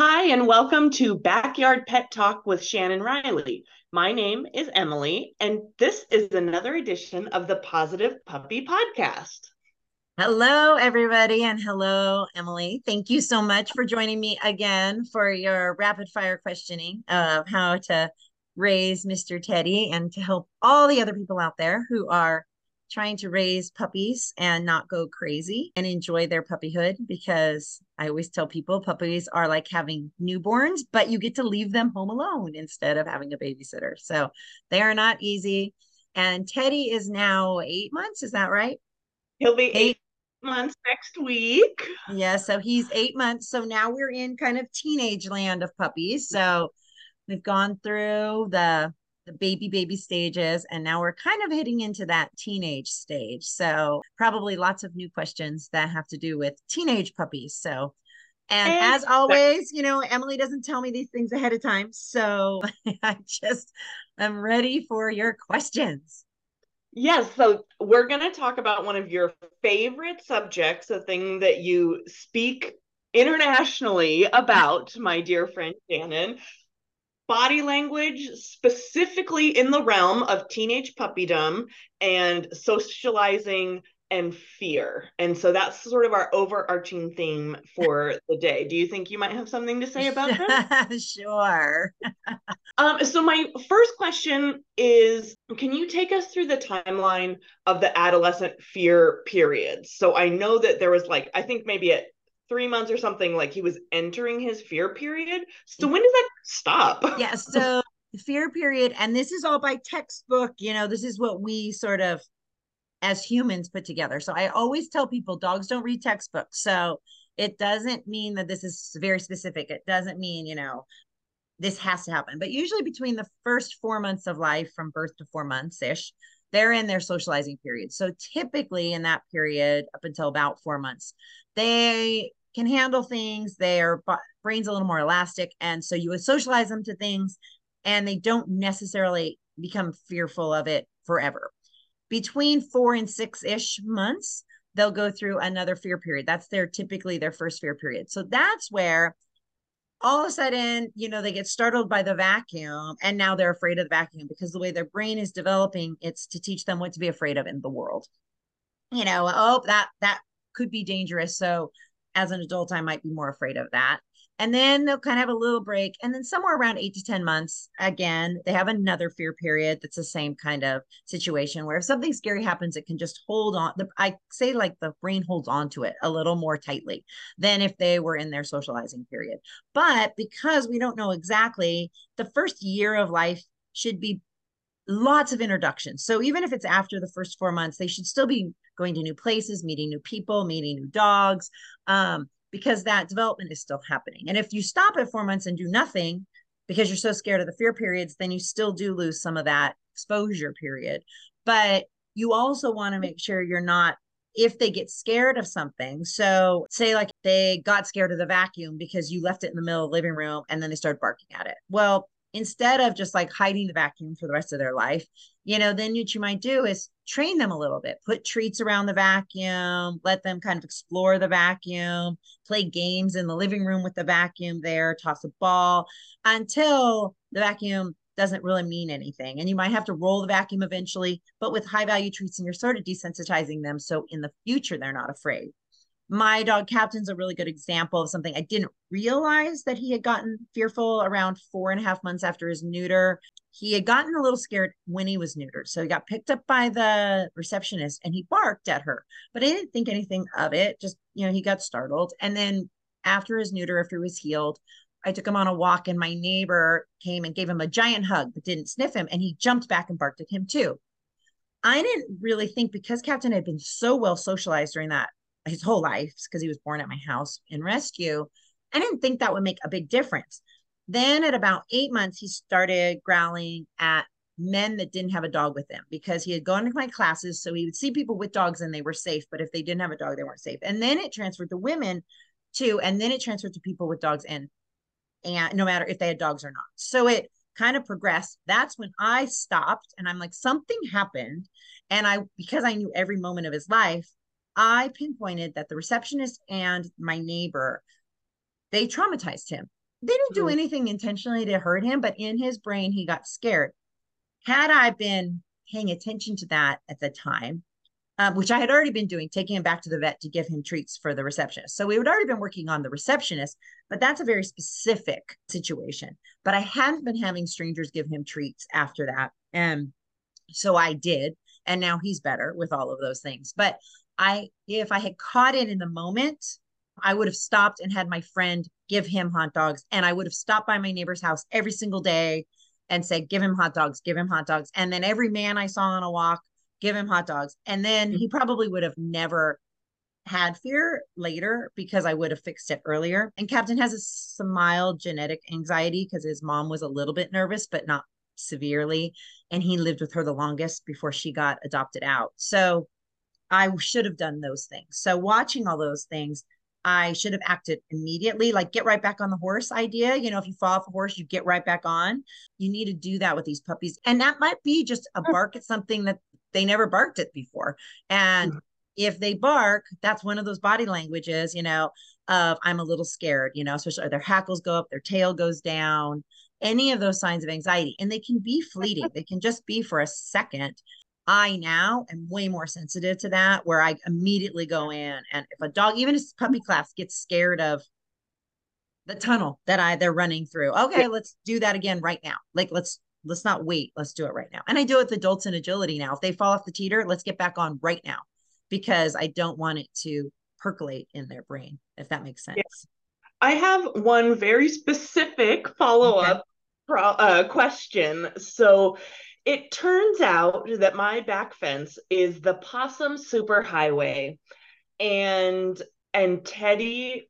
Hi, and welcome to Backyard Pet Talk with Shannon Riley. My name is Emily, and this is another edition of the Positive Puppy Podcast. Hello, everybody, and hello, Emily. Thank you so much for joining me again for your rapid fire questioning of how to raise Mr. Teddy and to help all the other people out there who are trying to raise puppies and not go crazy and enjoy their puppyhood because I always tell people puppies are like having newborns, but you get to leave them home alone instead of having a babysitter. So they are not easy. And Teddy is now eight months. Is that right? He'll be eight, eight months next week. Yeah. So he's eight months. So now we're in kind of teenage land of puppies. So we've gone through the the baby baby stages and now we're kind of hitting into that teenage stage. So probably lots of new questions that have to do with teenage puppies. So and as always you know emily doesn't tell me these things ahead of time. So i just i'm ready for your questions. Yes, so we're going to talk about one of your favorite subjects, a thing that you speak internationally about, my dear friend Shannon body language, specifically in the realm of teenage puppydom and socializing and fear. And so that's sort of our overarching theme for the day. Do you think you might have something to say about that? sure. um, so my first question is can you take us through the timeline of the adolescent fear period? So I know that there was like I think maybe at three months or something like he was entering his fear period. So when does that stop? Yeah so fear period and this is all by textbook you know this is what we sort of as humans put together. So i always tell people dogs don't read textbooks. So it doesn't mean that this is very specific. It doesn't mean you know this has to happen. But usually between the first four months of life from birth to four months ish they're in their socializing period. So typically in that period up until about four months they can handle things. Their brain's a little more elastic. And so you would socialize them to things and they don't necessarily become fearful of it forever. Between four and six ish months, they'll go through another fear period. That's their typically their first fear period. So that's where all of a sudden, you know, they get startled by the vacuum and now they're afraid of the vacuum because the way their brain is developing, it's to teach them what to be afraid of in the world. You know, oh, that that could be dangerous. So as an adult, I might be more afraid of that. And then they'll kind of have a little break. And then somewhere around eight to 10 months, again, they have another fear period that's the same kind of situation where if something scary happens, it can just hold on. The, I say like the brain holds on to it a little more tightly than if they were in their socializing period. But because we don't know exactly, the first year of life should be lots of introductions. So even if it's after the first four months, they should still be going to new places, meeting new people, meeting new dogs, um, because that development is still happening. And if you stop at four months and do nothing because you're so scared of the fear periods, then you still do lose some of that exposure period. But you also want to make sure you're not if they get scared of something. So, say like they got scared of the vacuum because you left it in the middle of the living room and then they started barking at it. Well, instead of just like hiding the vacuum for the rest of their life, you know, then what you might do is train them a little bit, put treats around the vacuum, let them kind of explore the vacuum, play games in the living room with the vacuum there, toss a ball until the vacuum doesn't really mean anything. And you might have to roll the vacuum eventually, but with high value treats and you're sort of desensitizing them. So in the future, they're not afraid my dog captain's a really good example of something I didn't realize that he had gotten fearful around four and a half months after his neuter. He had gotten a little scared when he was neutered. So he got picked up by the receptionist and he barked at her, but I didn't think anything of it. Just, you know, he got startled. And then after his neuter, after he was healed, I took him on a walk and my neighbor came and gave him a giant hug, but didn't sniff him. And he jumped back and barked at him too. I didn't really think because Captain had been so well socialized during that his whole life because he was born at my house in rescue. I didn't think that would make a big difference. Then at about eight months, he started growling at men that didn't have a dog with them because he had gone to my classes. So he would see people with dogs and they were safe. But if they didn't have a dog, they weren't safe. And then it transferred to women too. And then it transferred to people with dogs and and no matter if they had dogs or not. So it kind of progressed. That's when I stopped and I'm like, something happened. And I, because I knew every moment of his life, I pinpointed that the receptionist and my neighbor, they traumatized him. they didn't do Mhm. anything intentionally to hurt him, but in his brain, he got scared. Had I been paying attention to that at the time, um, which I had already been doing, taking him back to the vet to give him treats for the receptionist. So we had already been working on the receptionist, but that's a very specific situation. But I hadn't been having strangers give him treats after that. And so I did. And now he's better with all of those things. But I, if I had caught it in the moment, I would have stopped and had my friend give him hot dogs. And I would have stopped by my neighbor's house every single day and said, give him hot dogs, give him hot dogs. And then every man I saw on a walk, give him hot dogs. And then he mm-hmm. probably would have never had fear later because I would have fixed it earlier. And Captain has a, some mild genetic anxiety because his mom was a little bit nervous, but not severely. And he lived with her the longest before she got adopted out. So I should have done those things. So watching all those things, I should have acted immediately, like get right back on the horse idea. You know, if you fall off a horse, you get right back on. You need to do that with these puppies. And that might be just a bark at something that they never barked at before. And mm-hmm. if they bark, that's one of those body languages, you know, of I'm a little scared, you know, especially their hackles go up, their tail goes down, any of those signs of anxiety. And they can be fleeting, they can just be for a second. I now am way more sensitive to that, where I immediately go in. And if a dog, even a puppy class, gets scared of the tunnel that I they're running through, okay, let's do that again right now. Like let's let's not wait. Let's do it right now. And I do it with adults in agility now. If they fall off the teeter, let's get back on right now because I don't want it to percolate in their brain, if that makes sense. Yes. I have one very specific follow up okay. pro- uh, question. So it turns out that my back fence is the possum superhighway and and teddy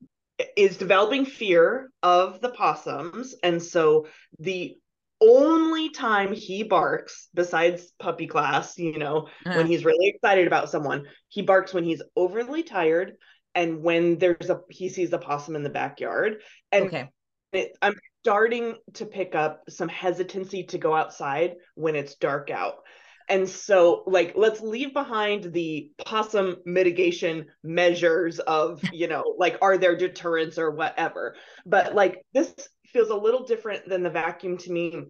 is developing fear of the possums and so the only time he barks besides puppy class you know uh-huh. when he's really excited about someone he barks when he's overly tired and when there's a he sees a possum in the backyard and okay. it, i'm starting to pick up some hesitancy to go outside when it's dark out. And so, like, let's leave behind the possum mitigation measures of, you know, like, are there deterrents or whatever. But like, this feels a little different than the vacuum to me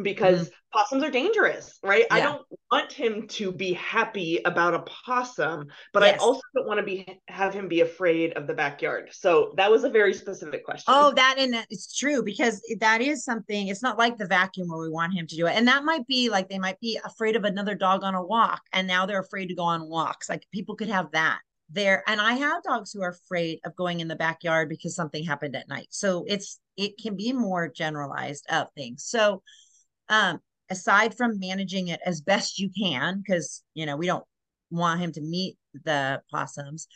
because mm-hmm. possums are dangerous, right? Yeah. I don't want him to be happy about a possum, but yes. I also don't want to be have him be afraid of the backyard. So that was a very specific question. Oh, that and that it's true because that is something. It's not like the vacuum where we want him to do it, and that might be like they might be afraid of another dog on a walk, and now they're afraid to go on walks. Like people could have that there and i have dogs who are afraid of going in the backyard because something happened at night so it's it can be more generalized of things so um, aside from managing it as best you can, because you know we don't want him to meet the possums.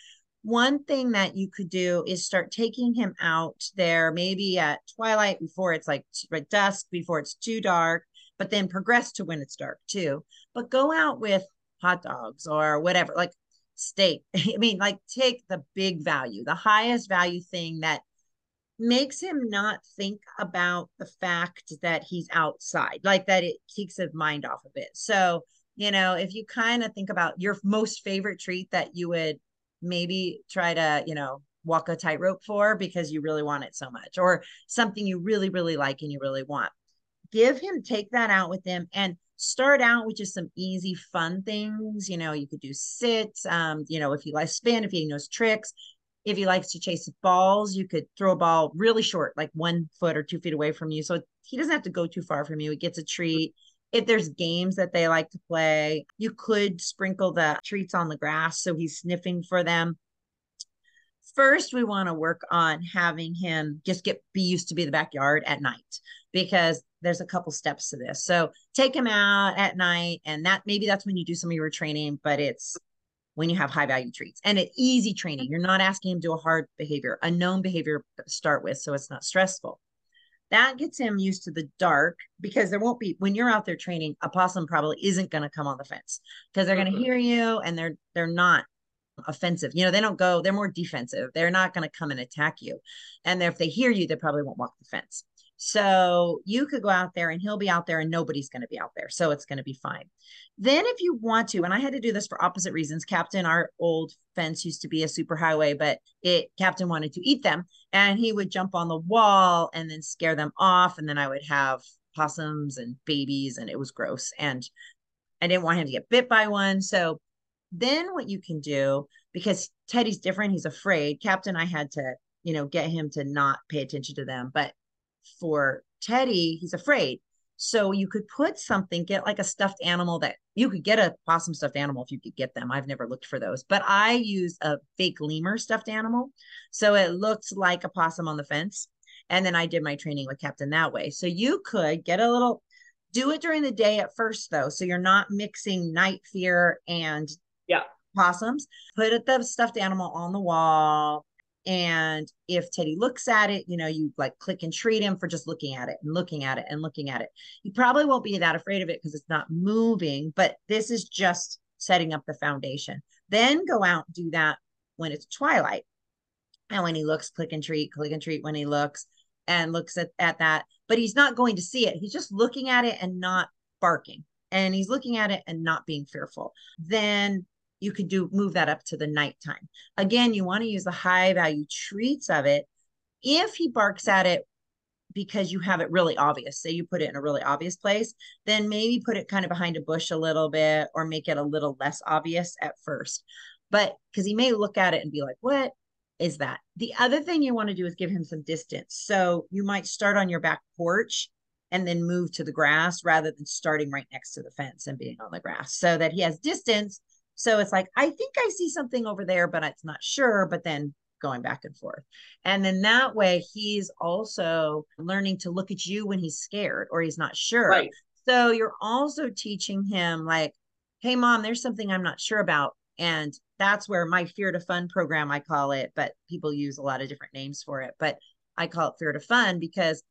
One thing that you could do is start taking him out there, maybe at twilight before it's like dusk, before it's too dark, but then progress to when it's dark too. But go out with hot dogs or whatever, like steak. I mean, like take the big value, the highest value thing that makes him not think about the fact that he's outside, like that it takes his mind off of it. So, you know, if you kind of think about your most favorite treat that you would maybe try to, you know, walk a tightrope for because you really want it so much, or something you really, really like and you really want, give him, take that out with him and start out with just some easy fun things you know you could do sits um you know if he likes spin if he knows tricks if he likes to chase balls, you could throw a ball really short, like one foot or two feet away from you. So he doesn't have to go too far from you. He gets a treat. If there's games that they like to play, you could sprinkle the treats on the grass so he's sniffing for them. First, we want to work on having him just get be used to be the backyard at night because there's a couple steps to this. So take him out at night, and that maybe that's when you do some of your training, but it's when you have high value treats and an easy training. You're not asking him to do a hard behavior, a known behavior to start with, so it's not stressful. That gets him used to the dark because there won't be when you're out there training, a possum probably isn't going to come on the fence because they're going to mm-hmm. hear you and they're they're not offensive. You know, they don't go, they're more defensive. They're not going to come and attack you. And if they hear you, they probably won't walk the fence. So you could go out there and he'll be out there and nobody's going to be out there. So it's going to be fine. Then, if you want to, and I had to do this for opposite reasons, Captain, our old fence used to be a super highway, but it Captain wanted to eat them and he would jump on the wall and then scare them off. And then I would have possums and babies, and it was gross. And I didn't want him to get bit by one. So then what you can do, because Teddy's different, he's afraid. Captain, I had to, you know, get him to not pay attention to them. But for Teddy, he's afraid. So you could put something, get like a stuffed animal that you could get a possum stuffed animal if you could get them. I've never looked for those, but I use a fake lemur stuffed animal. So it looks like a possum on the fence. And then I did my training with Captain that way. So you could get a little, do it during the day at first though. So you're not mixing night fear and yeah possums. Put the stuffed animal on the wall and if Teddy looks at it, you know, you like click and treat him for just looking at it and looking at it and looking at it. He probably won't be that afraid of it because it's not moving, but this is just setting up the foundation. Then go out and do that when it's twilight. And when he looks, click and treat, click and treat when he looks and looks at, at that. But he's not going to see it. He's just looking at it and not barking. And he's looking at it and not being fearful. Then you could do move that up to the nighttime. Again, you want to use the high value treats of it. If he barks at it because you have it really obvious, say you put it in a really obvious place, then maybe put it kind of behind a bush a little bit or make it a little less obvious at first. But because he may look at it and be like, what is that? The other thing you want to do is give him some distance. So you might start on your back porch and then move to the grass rather than starting right next to the fence and being on the grass so that he has distance so it's like, I think I see something over there, but it's not sure. But then going back and forth. And then that way he's also learning to look at you when he's scared or he's not sure. Right. So you're also teaching him, like, hey, mom, there's something I'm not sure about. And that's where my Fear to Fun program, I call it, but people use a lot of different names for it. But I call it Fear to Fun because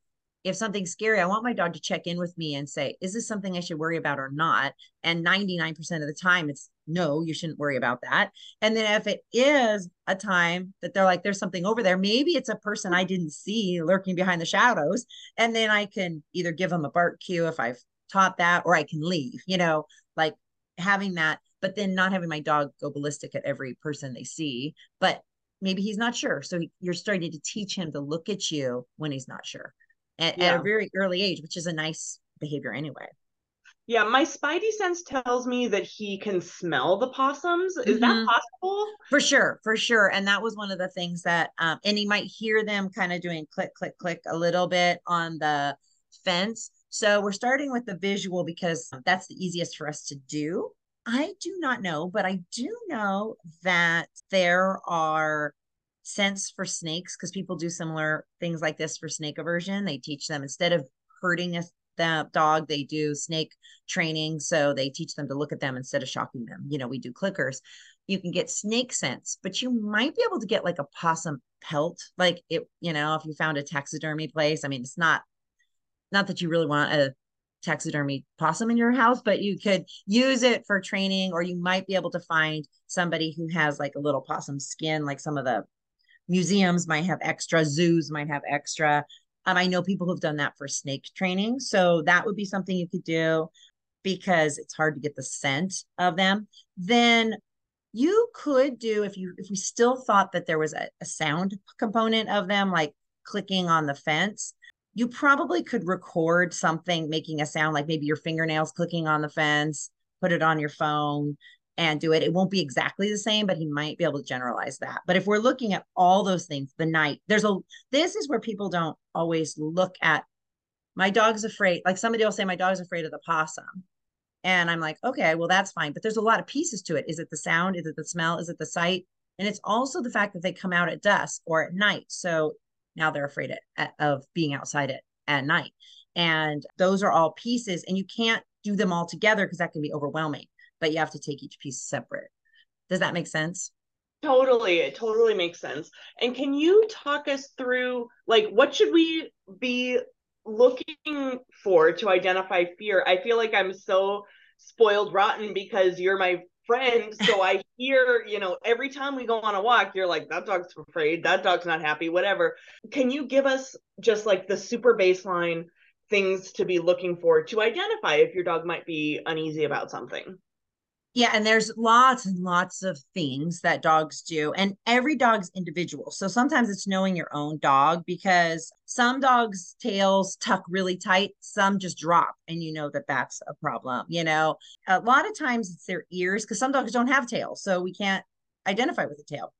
if something's scary, I want my dog to check in with me and say, is this something I should worry about or not? And 99% of the time, it's no, you shouldn't worry about that. And then if it is a time that they're like, there's something over there, maybe it's a person I didn't see lurking behind the shadows. And then I can either give them a bark cue if I've taught that, or I can leave, you know, like having that, but then not having my dog go ballistic at every person they see. But maybe he's not sure. So you're starting to teach him to look at you when he's not sure at, yeah. at a very early age, which is a nice behavior anyway. Yeah, my spidey sense tells me that he can smell the possums. Is mm-hmm. that possible? For sure, for sure. And that was one of the things that, um, and he might hear them kind of doing click, click, click a little bit on the fence. So we're starting with the visual because that's the easiest for us to do. I do not know, but I do know that there are scents for snakes because people do similar things like this for snake aversion. They teach them instead of hurting a the dog, they do snake training. So they teach them to look at them instead of shocking them. You know, we do clickers. You can get snake scents, but you might be able to get like a possum pelt. Like it, you know, if you found a taxidermy place. I mean, it's not not that you really want a taxidermy possum in your house, but you could use it for training, or you might be able to find somebody who has like a little possum skin, like some of the museums might have extra, zoos might have extra. Um, I know people who've done that for snake training. So that would be something you could do because it's hard to get the scent of them. Then you could do if you if we still thought that there was a, a sound component of them, like clicking on the fence, you probably could record something making a sound like maybe your fingernails clicking on the fence, put it on your phone, and do it. It won't be exactly the same, but he might be able to generalize that. But if we're looking at all those things, the night, there's a this is where people don't always look at my dog's afraid. Like somebody will say, My dog's afraid of the possum. And I'm like, okay, well, that's fine. But there's a lot of pieces to it. Is it the sound? Is it the smell? Is it the sight? And it's also the fact that they come out at dusk or at night. So now they're afraid at, of being outside at, at night. And those are all pieces. And you can't do them all together because that can be overwhelming but you have to take each piece separate. Does that make sense? Totally, it totally makes sense. And can you talk us through like what should we be looking for to identify fear? I feel like I'm so spoiled rotten because you're my friend. So I hear, you know, every time we go on a walk, you're like, that dog's afraid, that dog's not happy, whatever. Can you give us just like the super baseline things to be looking for to identify if your dog might be uneasy about something? Yeah, and there's lots and lots of things that dogs do, and every dog's individual. So sometimes it's knowing your own dog because some dogs' tails tuck really tight, some just drop, and you know that that's a problem. You know, a lot of times it's their ears because some dogs don't have tails, so we can't identify with the tail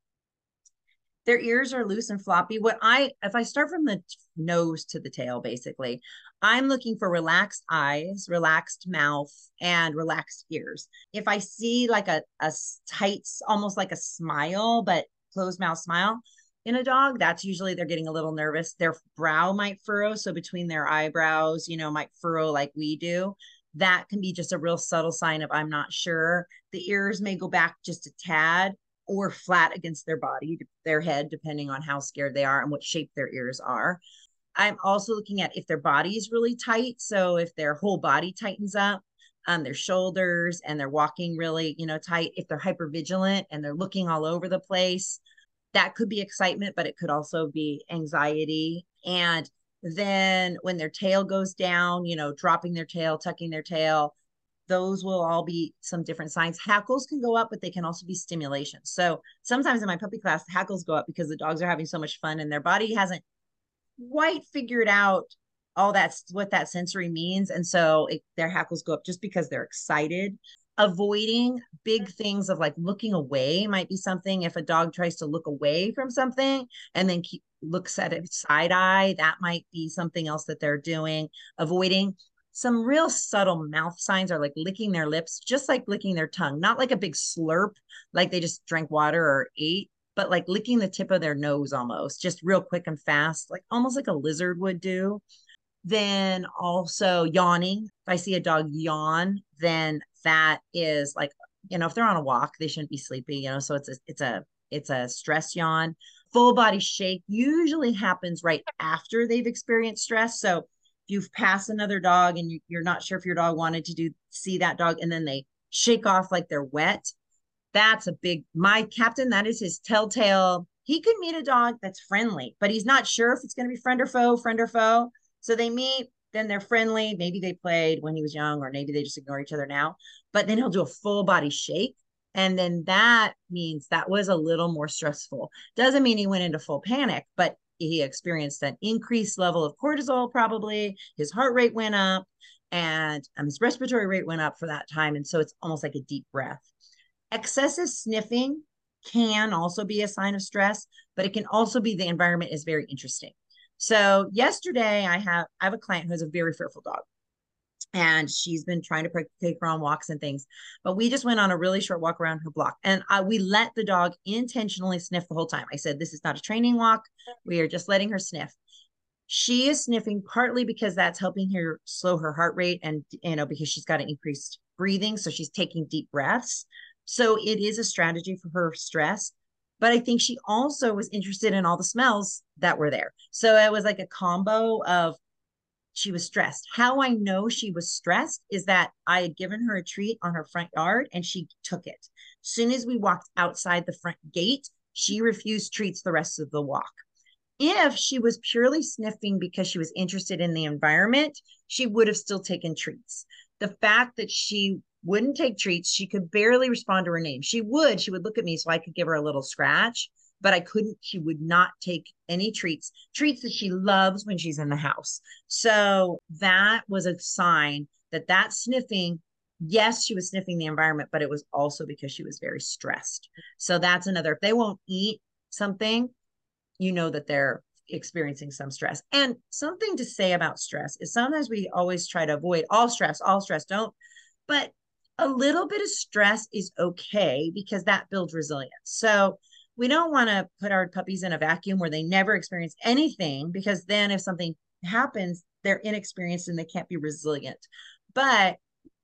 their ears are loose and floppy. What I, if I start from the nose to the tail, basically, I'm looking for relaxed eyes, relaxed mouth, and relaxed ears. If I see like a, a tight, almost like a smile, but closed mouth smile in a dog, that's usually they're getting a little nervous. Their brow might furrow. So between their eyebrows, you know, might furrow like we do. That can be just a real subtle sign of I'm not sure. The ears may go back just a tad or flat against their body, their head, depending on how scared they are and what shape their ears are. I'm also looking at if their body is really tight. So if their whole body tightens up, um, their shoulders and they're walking really, you know, tight. If they're hyper vigilant and they're looking all over the place, that could be excitement, but it could also be anxiety. And then when their tail goes down, you know, dropping their tail, tucking their tail, those will all be some different signs. Hackles can go up, but they can also be stimulation. So sometimes in my puppy class, hackles go up because the dogs are having so much fun and their body hasn't quite figured out all that's what that sensory means. And so it, their hackles go up just because they're excited. Avoiding big mm-hmm. things of like looking away might be something. If a dog tries to look away from something and then keep looks at it side eye, that might be something else that they're doing. Avoiding some real subtle mouth signs are like licking their lips, just like licking their tongue, not like a big slurp, like they just drank water or ate, but like licking the tip of their nose almost, just real quick and fast, like almost like a lizard would do. Then also yawning. If I see a dog yawn, then that is like, you know, if they're on a walk, they shouldn't be sleepy, you know, so it's a, it's a, it's a stress yawn. Full body shake usually happens right after they've experienced stress. So you pass another dog and you, you're not sure if your dog wanted to do see that dog and then they shake off like they're wet that's a big my captain that is his telltale. He could meet a dog that's friendly but he's not sure if it's going to be friend or foe friend or foe. So they meet then they're friendly. Maybe they played when he was young or maybe they just ignore each other now but then he'll do a full body shake. And then that means that was a little more stressful. Doesn't mean he went into full panic but he experienced an increased level of cortisol probably. His heart rate went up and um, his respiratory rate went up for that time. And so it's almost like a deep breath. Excessive sniffing can also be a sign of stress but it can also be the environment is very interesting. So yesterday i have i have a client who has a very fearful dog and she's been trying to take her on walks and things. But we just went on a really short walk around her block, and I, we let the dog intentionally sniff the whole time. I said, "This is not a training walk. We are just letting her sniff." She is sniffing partly because that's helping her slow her heart rate, and you know because she's got an increased breathing, so she's taking deep breaths. So it is a strategy for her stress. But I think she also was interested in all the smells that were there. So it was like a combo of she was stressed. How I know she was stressed is that I had given her a treat on her front yard and she took it. Soon as we walked outside the front gate, she refused treats the rest of the walk. If she was purely sniffing because she was interested in the environment, she would have still taken treats. The fact that she wouldn't take treats, she could barely respond to her name. She would, she would look at me so I could give her a little scratch, but I couldn't, she would not take any treats, treats that she loves when she's in the house. So that was a sign that that sniffing, yes, she was sniffing the environment, but it was also because she was very stressed. So that's another, if they won't eat something, you know that they're experiencing some stress. And something to say about stress is sometimes we always try to avoid all stress, all stress, don't, but a little bit of stress is okay because that builds resilience. So we don't want to put our puppies in a vacuum where they never experience anything because then if something happens, they're inexperienced and they can't be resilient. But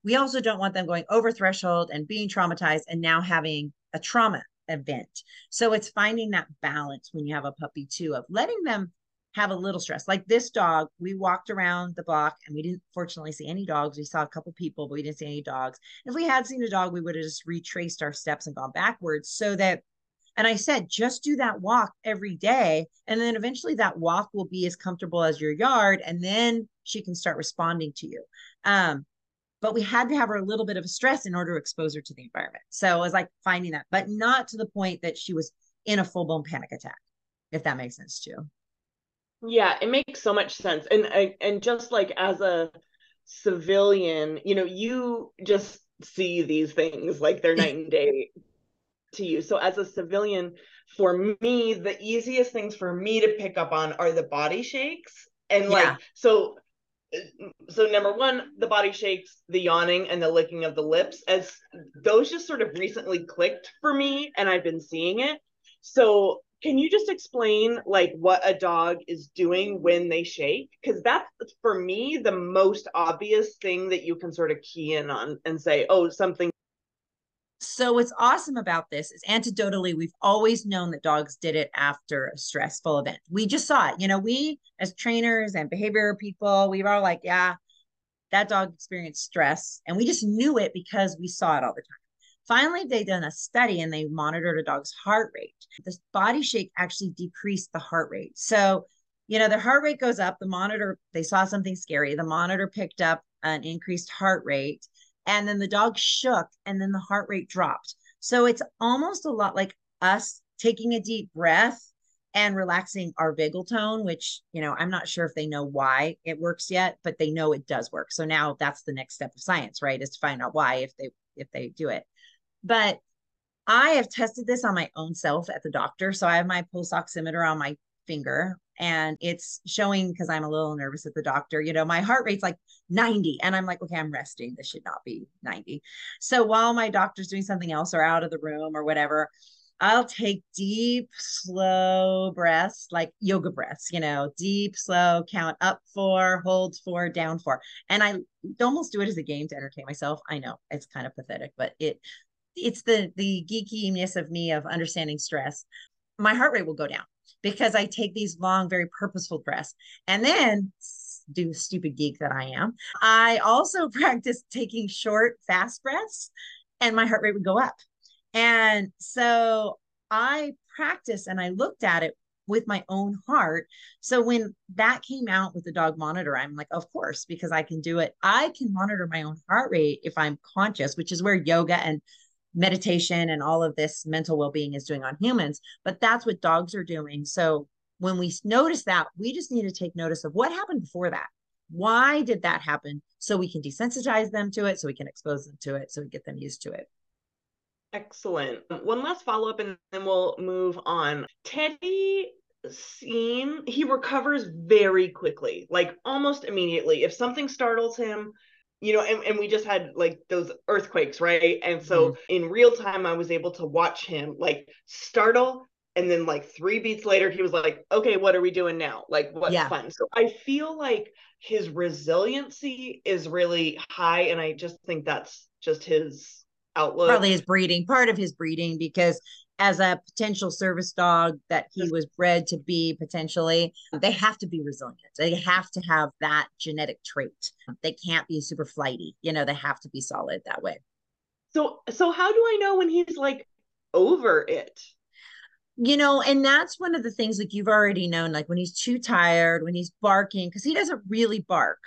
we also don't want them going over threshold and being traumatized and now having a trauma event. So it's finding that balance when you have a puppy too of letting them have a little stress. Like this dog, we walked around the block and we didn't fortunately see any dogs. We saw a couple people, but we didn't see any dogs. If we had seen a dog, we would have just retraced our steps and gone backwards so that and I said, just do that walk every day. And then eventually that walk will be as comfortable as your yard. And then she can start responding to you. Um, but we had to have her a little bit of a stress in order to expose her to the environment. So it was like finding that, but not to the point that she was in a full blown panic attack, if that makes sense to you. Yeah, it makes so much sense. And and just like as a civilian, you know, you just see these things like they're night and day to you. So as a civilian, for me, the easiest things for me to pick up on are the body shakes. And like yeah. so so number one, the body shakes, the yawning and the licking of the lips as those just sort of recently clicked for me and I've been seeing it. So can you just explain like what a dog is doing when they shake because that's for me the most obvious thing that you can sort of key in on and say oh something so what's awesome about this is anecdotally we've always known that dogs did it after a stressful event we just saw it you know we as trainers and behavior people we were like yeah that dog experienced stress and we just knew it because we saw it all the time Finally, they done a study and they monitored a dog's heart rate. The body shake actually decreased the heart rate. So, you know, their heart rate goes up. The monitor, they saw something scary. The monitor picked up an increased heart rate, and then the dog shook, and then the heart rate dropped. So it's almost a lot like us taking a deep breath and relaxing our vagal tone, which, you know, I'm not sure if they know why it works yet, but they know it does work. So now that's the next step of science, right? Is to find out why if they if they do it. But I have tested this on my own self at the doctor. So I have my pulse oximeter on my finger and it's showing because I'm a little nervous at the doctor. You know, my heart rate's like 90, and I'm like, okay, I'm resting. This should not be 90. So while my doctor's doing something else or out of the room or whatever, I'll take deep, slow breaths, like yoga breaths, you know, deep, slow, count up four, hold four, down four. And I almost do it as a game to entertain myself. I know it's kind of pathetic, but it it's the the geekiness of me of understanding stress my heart rate will go down because i take these long very purposeful breaths and then do stupid geek that i am i also practice taking short fast breaths and my heart rate would go up and so i practice and i looked at it with my own heart. So when that came out with the dog monitor, I'm like, of course, because I can do it. I can monitor my own heart rate if I'm conscious, which is where yoga and meditation and all of this mental well-being is doing on humans but that's what dogs are doing. So when we notice that we just need to take notice of what happened before that. Why did that happen? So we can desensitize them to it so we can expose them to it so we get them used to it. Excellent. One last follow-up and then we'll move on. Teddy scene he recovers very quickly like almost immediately. If something startles him you know and, and we just had like those earthquakes right and so mm-hmm. in real time i was able to watch him like startle and then like three beats later he was like okay what are we doing now like what's yeah. fun so i feel like his resiliency is really high and i just think that's just his outlook probably his breeding part of his breeding because as a potential service dog that he was bred to be potentially they have to be resilient. They have to have that genetic trait. They can't be super flighty. You know they have to be solid that way. So so how do i know when he's like over it? You know and that's one of the things like you've already known like when he's too tired when he's barking because he doesn't really bark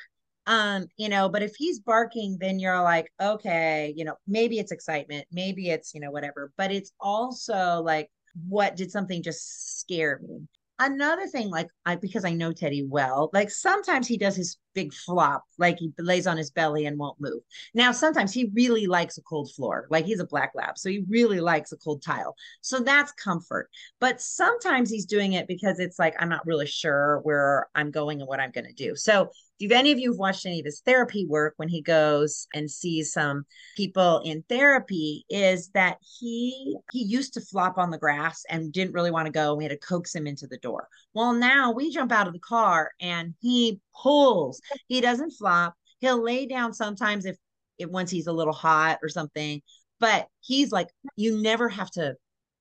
um you know but if he's barking then you're like okay you know maybe it's excitement maybe it's you know whatever but it's also like what did something just scare me? Another thing like i because i know teddy well like sometimes he does his big flop like he lays on his belly and won't move. Now sometimes he really likes a cold floor like he's a black lab so he really likes a cold tile so that's comfort but sometimes he's doing it because it's like i'm not really sure where i'm going and what i'm going to do so if any of you have watched any of his therapy work when he goes and sees some people in therapy is that he he used to flop on the grass and didn't really want to go we had to coax him into the door. Well now we jump out of the car and he pulls. He doesn't flop. He'll lay down sometimes if if once he's a little hot or something but he's like you never have to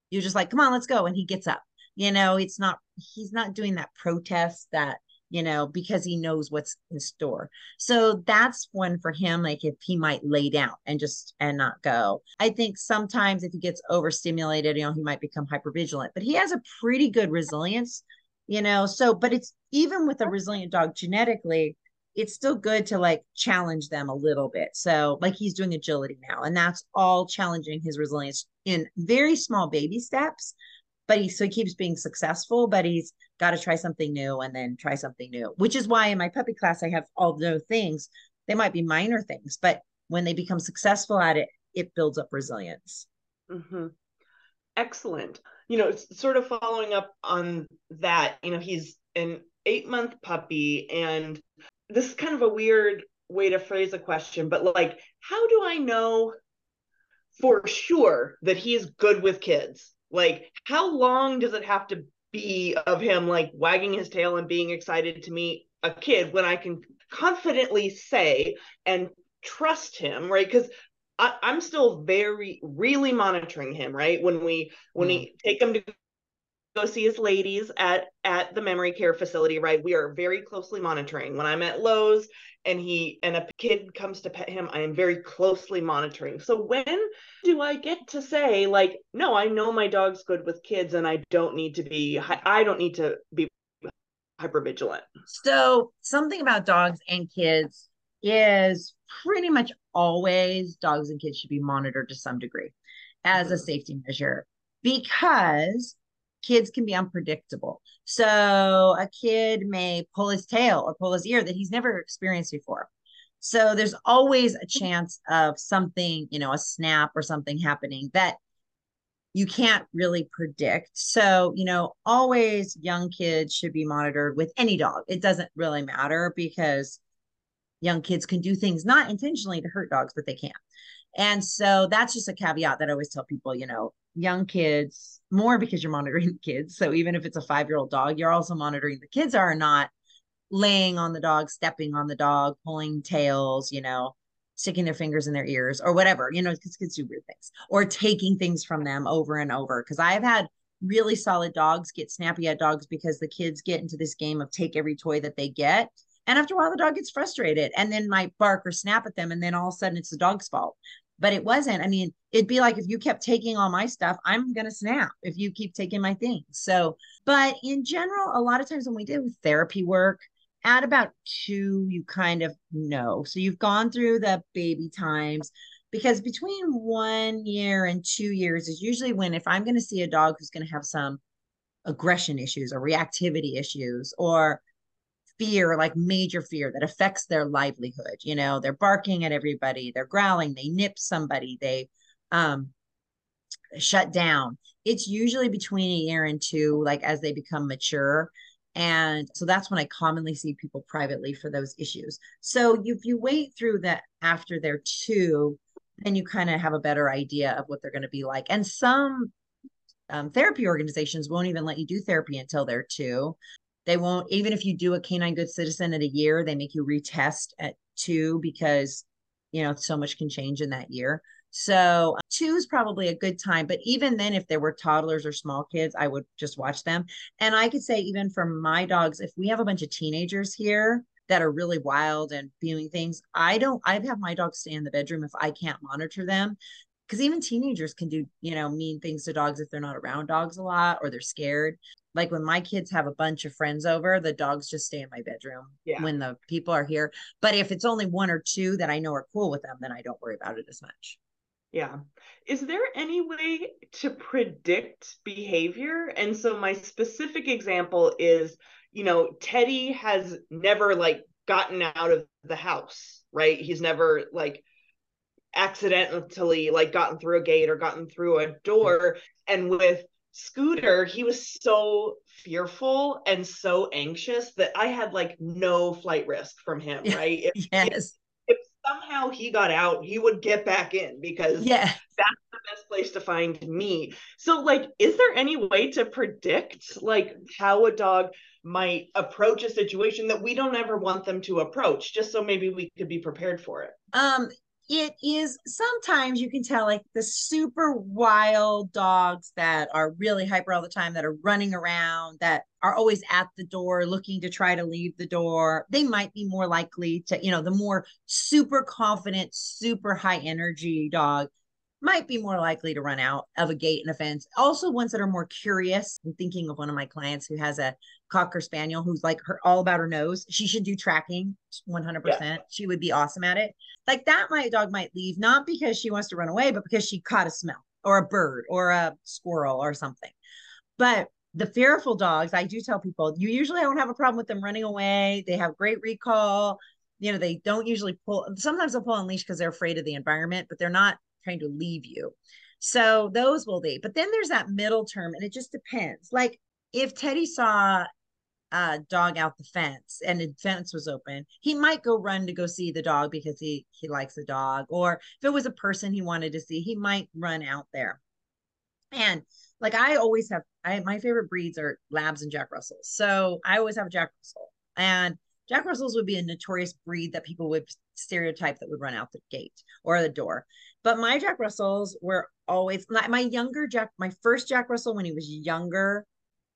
you're just like come on let's go and he gets up. You know, it's not, he's not doing that protest that, you know, because he knows what's in store. So that's one for him, like if he might lay down and just and not go. I think sometimes if he gets overstimulated, you know, he might become hypervigilant, but he has a pretty good resilience, you know. So, but it's even with a resilient dog genetically, it's still good to like challenge them a little bit. So, like he's doing agility now, and that's all challenging his resilience in very small baby steps. But he so he keeps being successful, but he's got to try something new and then try something new, which is why in my puppy class I have all those things. They might be minor things, but when they become successful at it, it builds up resilience. Mm-hmm. Excellent. You know, sort of following up on that, you know, he's an eight month puppy and this is kind of a weird way to phrase a question, but like, how do I know for sure that he's good with kids? Like, how long does it have to be of him like wagging his tail and being excited to meet a kid when I can confidently say and trust him, right? Because I'm still very really monitoring him, right? When we when mm. we take him to go see his ladies at at the memory care facility right? We are very closely monitoring. When i'm at Lowe's and he and a kid comes to pet him i am very closely monitoring. So when do i get to say like no i know my dog's good with kids and i don't need to be i don't need to be hyper vigilant so something about dogs and kids is pretty much always dogs and kids should be monitored to some degree as a mm-hmm. safety measure because kids can be unpredictable. So a kid may pull his tail or pull his ear that he's never experienced before. So there's always a mm-hmm. chance of something, you know, a snap or something happening that you can't really predict. So, you know, always young kids should be monitored with any dog. It doesn't really matter because young kids can do things not intentionally to hurt dogs, but they can. And so that's just a caveat that I always tell people, you know, young kids more because you're monitoring the kids. So even if it's a five year old dog, you're also monitoring the kids are not laying on the dog, stepping on the dog, pulling tails, you know, sticking their fingers in their ears or whatever, you know, because kids do weird things or taking things from them over and over. Because I've had really solid dogs get snappy at dogs because the kids get into this game of take every toy that they get. And after a while, the dog gets frustrated and then might bark or snap at them. And then all of a sudden, it's the dog's fault but it wasn't. I mean, it'd be like if you kept taking all my stuff, I'm going to snap if you keep taking my things. So, but in general, a lot of times when we do therapy work, at about two, you kind of know. So you've gone through the baby times because between one year and two years is usually when, if I'm going to see a dog who's going to have some aggression issues or reactivity issues or fear, like major fear that affects their livelihood. You know, they're barking at everybody, they're growling, they nip somebody, they um shut down. It's usually between a year and two, like as they become mature. And so that's when I commonly see people privately for those issues. So if you wait through that after they're two, then you kind of have a better idea of what they're going to be like. And some um, therapy organizations won't even let you do therapy until they're two. They won't, even if you do a canine good citizen at a year, they make you retest at two because, you know, so much can change in that year. So uh, two is probably a good time. But even then, if there were toddlers or small kids, I would just watch them. And I could say, even for my dogs, if we have a bunch of teenagers here that are really wild and doing things, I don't, I'd have my dogs stay in the bedroom if I can't monitor them. Because even teenagers can do, you know, mean things to dogs if they're not around dogs a lot or they're scared like when my kids have a bunch of friends over, the dogs just stay in my bedroom yeah. when the people are here. But if it's only one or two that I know are cool with them, then I don't worry about it as much. Yeah. Is there any way to predict behavior? And so my specific example is, you know, Teddy has never like gotten out of the house, right? He's never like accidentally like gotten through a gate or gotten through a door. And with Scooter, he was so fearful and so anxious that I had like no flight risk from him, right? If, yes. If, if, somehow he got out, he would get back in because yeah. that's the best place to find me. So, like, is there any way to predict like how a dog might approach a situation that we don't ever want them to approach, just so maybe we could be prepared for it? Um, it is sometimes you can tell like the super wild dogs that are really hyper all the time that are running around that are always at the door looking to try to leave the door. They might be more likely to you know the more super confident super high energy dog might be more likely to run out of a gate and a fence. Also, ones that are more curious. I'm thinking of one of my clients who has a cocker spaniel who's like her all about her nose. She should do tracking 100%. Yeah. She would be awesome at it. Like that, my dog might leave not because she wants to run away, but because she caught a smell or a bird or a squirrel or something. But the fearful dogs, I do tell people, you usually don't have a problem with them running away. They have great recall. You know, they don't usually pull. Sometimes they'll pull on leash because they're afraid of the environment, but they're not trying to leave you. So those will be. But then there's that middle term, and it just depends. Like if Teddy saw a dog out the fence and the fence was open, he might go run to go see the dog because he he likes the dog. Or if it was a person he wanted to see, he might run out there. And like I always have, I my favorite breeds are Labs and Jack Russells. So I always have a Jack Russell, and Jack Russells would be a notorious breed that people would stereotype that would run out the gate or the door. But my Jack Russells were always my younger Jack, my first Jack Russell when he was younger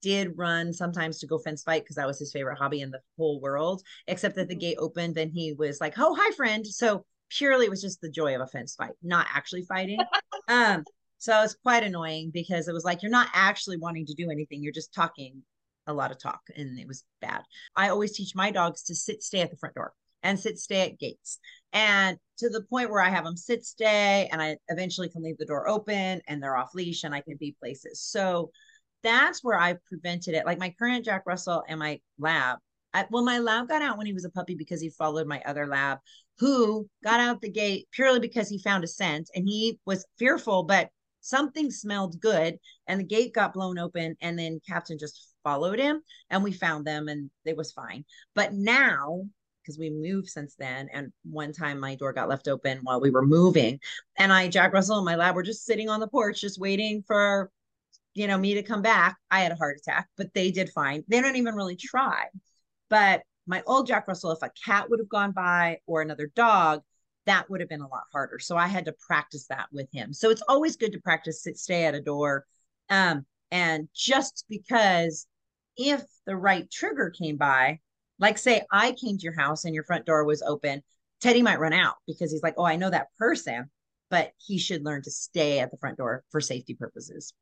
did run sometimes to go fence fight because that was his favorite hobby in the whole world. Except that the gate opened and he was like, "Oh, hi, friend." So purely it was just the joy of a fence fight, not actually fighting. um, so it's quite annoying because it was like you're not actually wanting to do anything; you're just talking a lot of talk, and it was bad. I always teach my dogs to sit, stay at the front door and sit stay at gates. And to the point where I have them sit stay and I eventually can leave the door open and they're off leash and I can be places. So that's where I prevented it. Like my current Jack Russell and my lab. I, well, my lab got out when he was a puppy because he followed my other lab who got out the gate purely because he found a scent and he was fearful, but something smelled good and the gate got blown open and then captain just followed him and we found them and it was fine but now because we moved since then. And one time my door got left open while we were moving. And I, Jack Russell and my lab were just sitting on the porch, just waiting for, you know, me to come back. I had a heart attack, but they did fine. They don't even really try. But my old Jack Russell, if a cat would have gone by or another dog, that would have been a lot harder. So I had to practice that with him. So it's always good to practice sit, stay at a door. Um, and just because if the right trigger came by, like, say I came to your house and your front door was open, Teddy might run out because he's like, oh, I know that person, but he should learn to stay at the front door for safety purposes.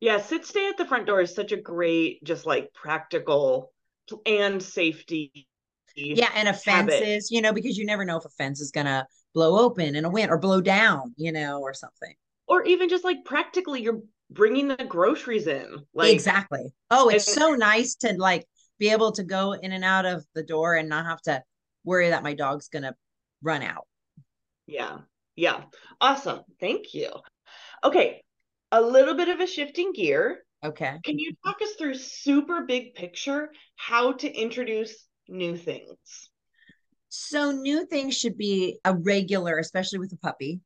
Yeah, sit stay at the front door is such a great, just like practical and safety. Yeah, and offenses, you know, because you never know if a fence is gonna blow open in a wind or blow down, you know, or something. Or even just like practically, you're bringing the groceries in. Like exactly. Oh, it's and, so nice to like be able to go in and out of the door and not have to worry that my dog's going to run out. Yeah. Yeah. Awesome. Thank you. Okay. A little bit of a shifting gear. Okay. Can you talk us through super big picture how to introduce new things? So, new things should be a regular, especially with a puppy.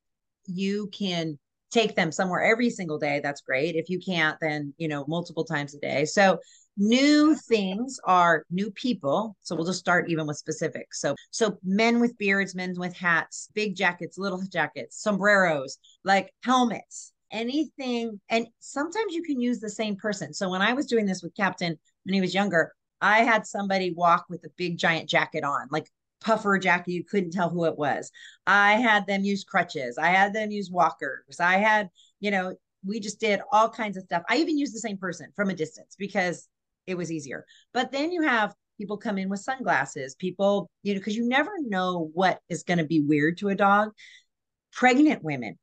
You can take them somewhere every single day. That's great. If you can't, then, you know, multiple times a day. So, New things are new people. So we'll just start even with specifics. So so men with beards, men with hats, big jackets, little jackets, sombreros, like helmets, anything. And sometimes you can use the same person. So when I was doing this with Captain when he was younger, I had somebody walk with a big giant jacket on, like puffer jacket. You couldn't tell who it was. I had them use crutches. I had them use walkers. I had, you know, we just did all kinds of stuff. I even used the same person from a distance because it was easier. But then you have people come in with sunglasses, people, you know, because you never know what is going to be weird to a dog. Pregnant women,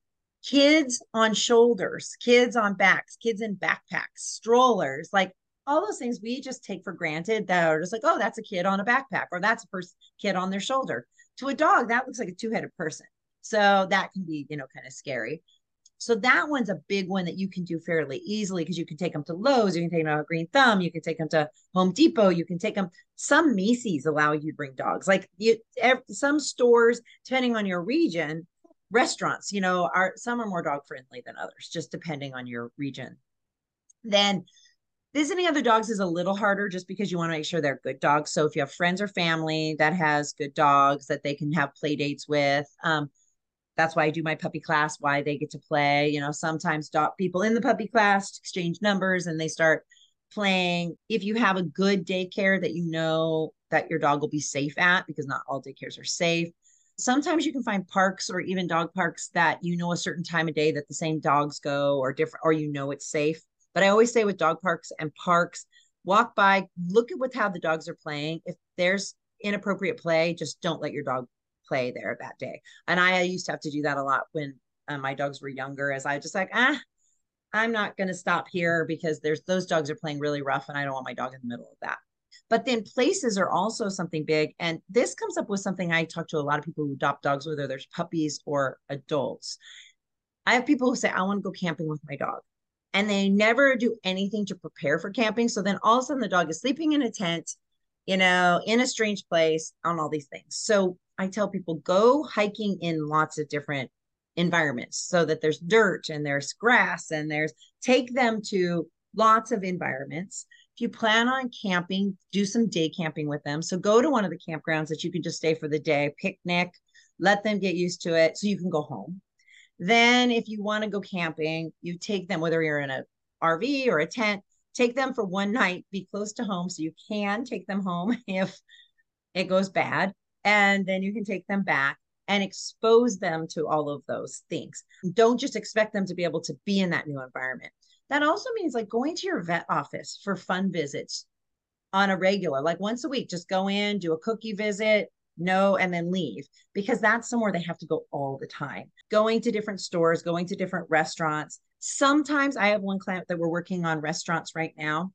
kids on shoulders, kids on backs, kids in backpacks, strollers, like all those things we just take for granted that are just like, oh, that's a kid on a backpack or that's a person kid on their shoulder. To a dog, that looks like a two-headed person. So that can be, you know, kind of scary. So that one's a big one that you can do fairly easily because you can take them to Lowe's, you can take them to Green Thumb, you can take them to Home Depot, you can take them. Some Macy's allow you to bring dogs. Like you, some stores, depending on your region, restaurants, you know, are some are more dog friendly than others, just depending on your region. Then visiting other dogs is a little harder just because you want to make sure they're good dogs. So if you have friends or family that has good dogs that they can have play dates with, um, that's why I do my puppy class, why they get to play. You know, sometimes dog people in the puppy class exchange numbers and they start playing. If you have a good daycare that you know that your dog will be safe at, because not all daycares are safe. Sometimes you can find parks or even dog parks that you know a certain time of day that the same dogs go or different, or you know it's safe. But I always say with dog parks and parks, walk by, look at what how the dogs are playing. If there's inappropriate play, just don't let your dog play there that day. And I used to have to do that a lot when uh, my dogs were younger, as I just like, ah, I'm not going to stop here because there's those dogs are playing really rough and I don't want my dog in the middle of that. But then places are also something big. And this comes up with something I talk to a lot of people who adopt dogs, whether there's puppies or adults. I have people who say, I want to go camping with my dog. And they never do anything to prepare for camping. So then all of a sudden the dog is sleeping in a tent, you know, in a strange place on all these things. So I tell people go hiking in lots of different environments so that there's dirt and there's grass and there's take them to lots of environments. If you plan on camping, do some day camping with them. So go to one of the campgrounds that you can just stay for the day, picnic, let them get used to it so you can go home. Then if you want to go camping, you take them whether you're in a RV or a tent, take them for one night, be close to home so you can take them home if it goes bad and then you can take them back and expose them to all of those things. Don't just expect them to be able to be in that new environment. That also means like going to your vet office for fun visits on a regular, like once a week, just go in, do a cookie visit, no, and then leave because that's somewhere they have to go all the time. Going to different stores, going to different restaurants. Sometimes I have one client that we're working on restaurants right now.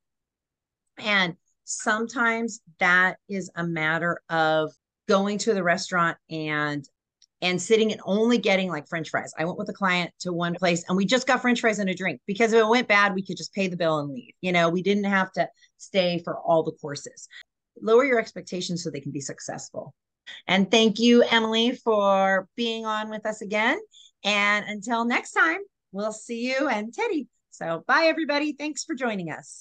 And sometimes that is a matter of going to the restaurant and and sitting and only getting like french fries. I went with a client to one place and we just got french fries and a drink because if it went bad, we could just pay the bill and leave. You know, we didn't have to stay for all the courses. Lower your expectations so they can be successful. And thank you, Emily, for being on with us again. And until next time, we'll see you and Teddy. So, bye, everybody. Thanks for joining us.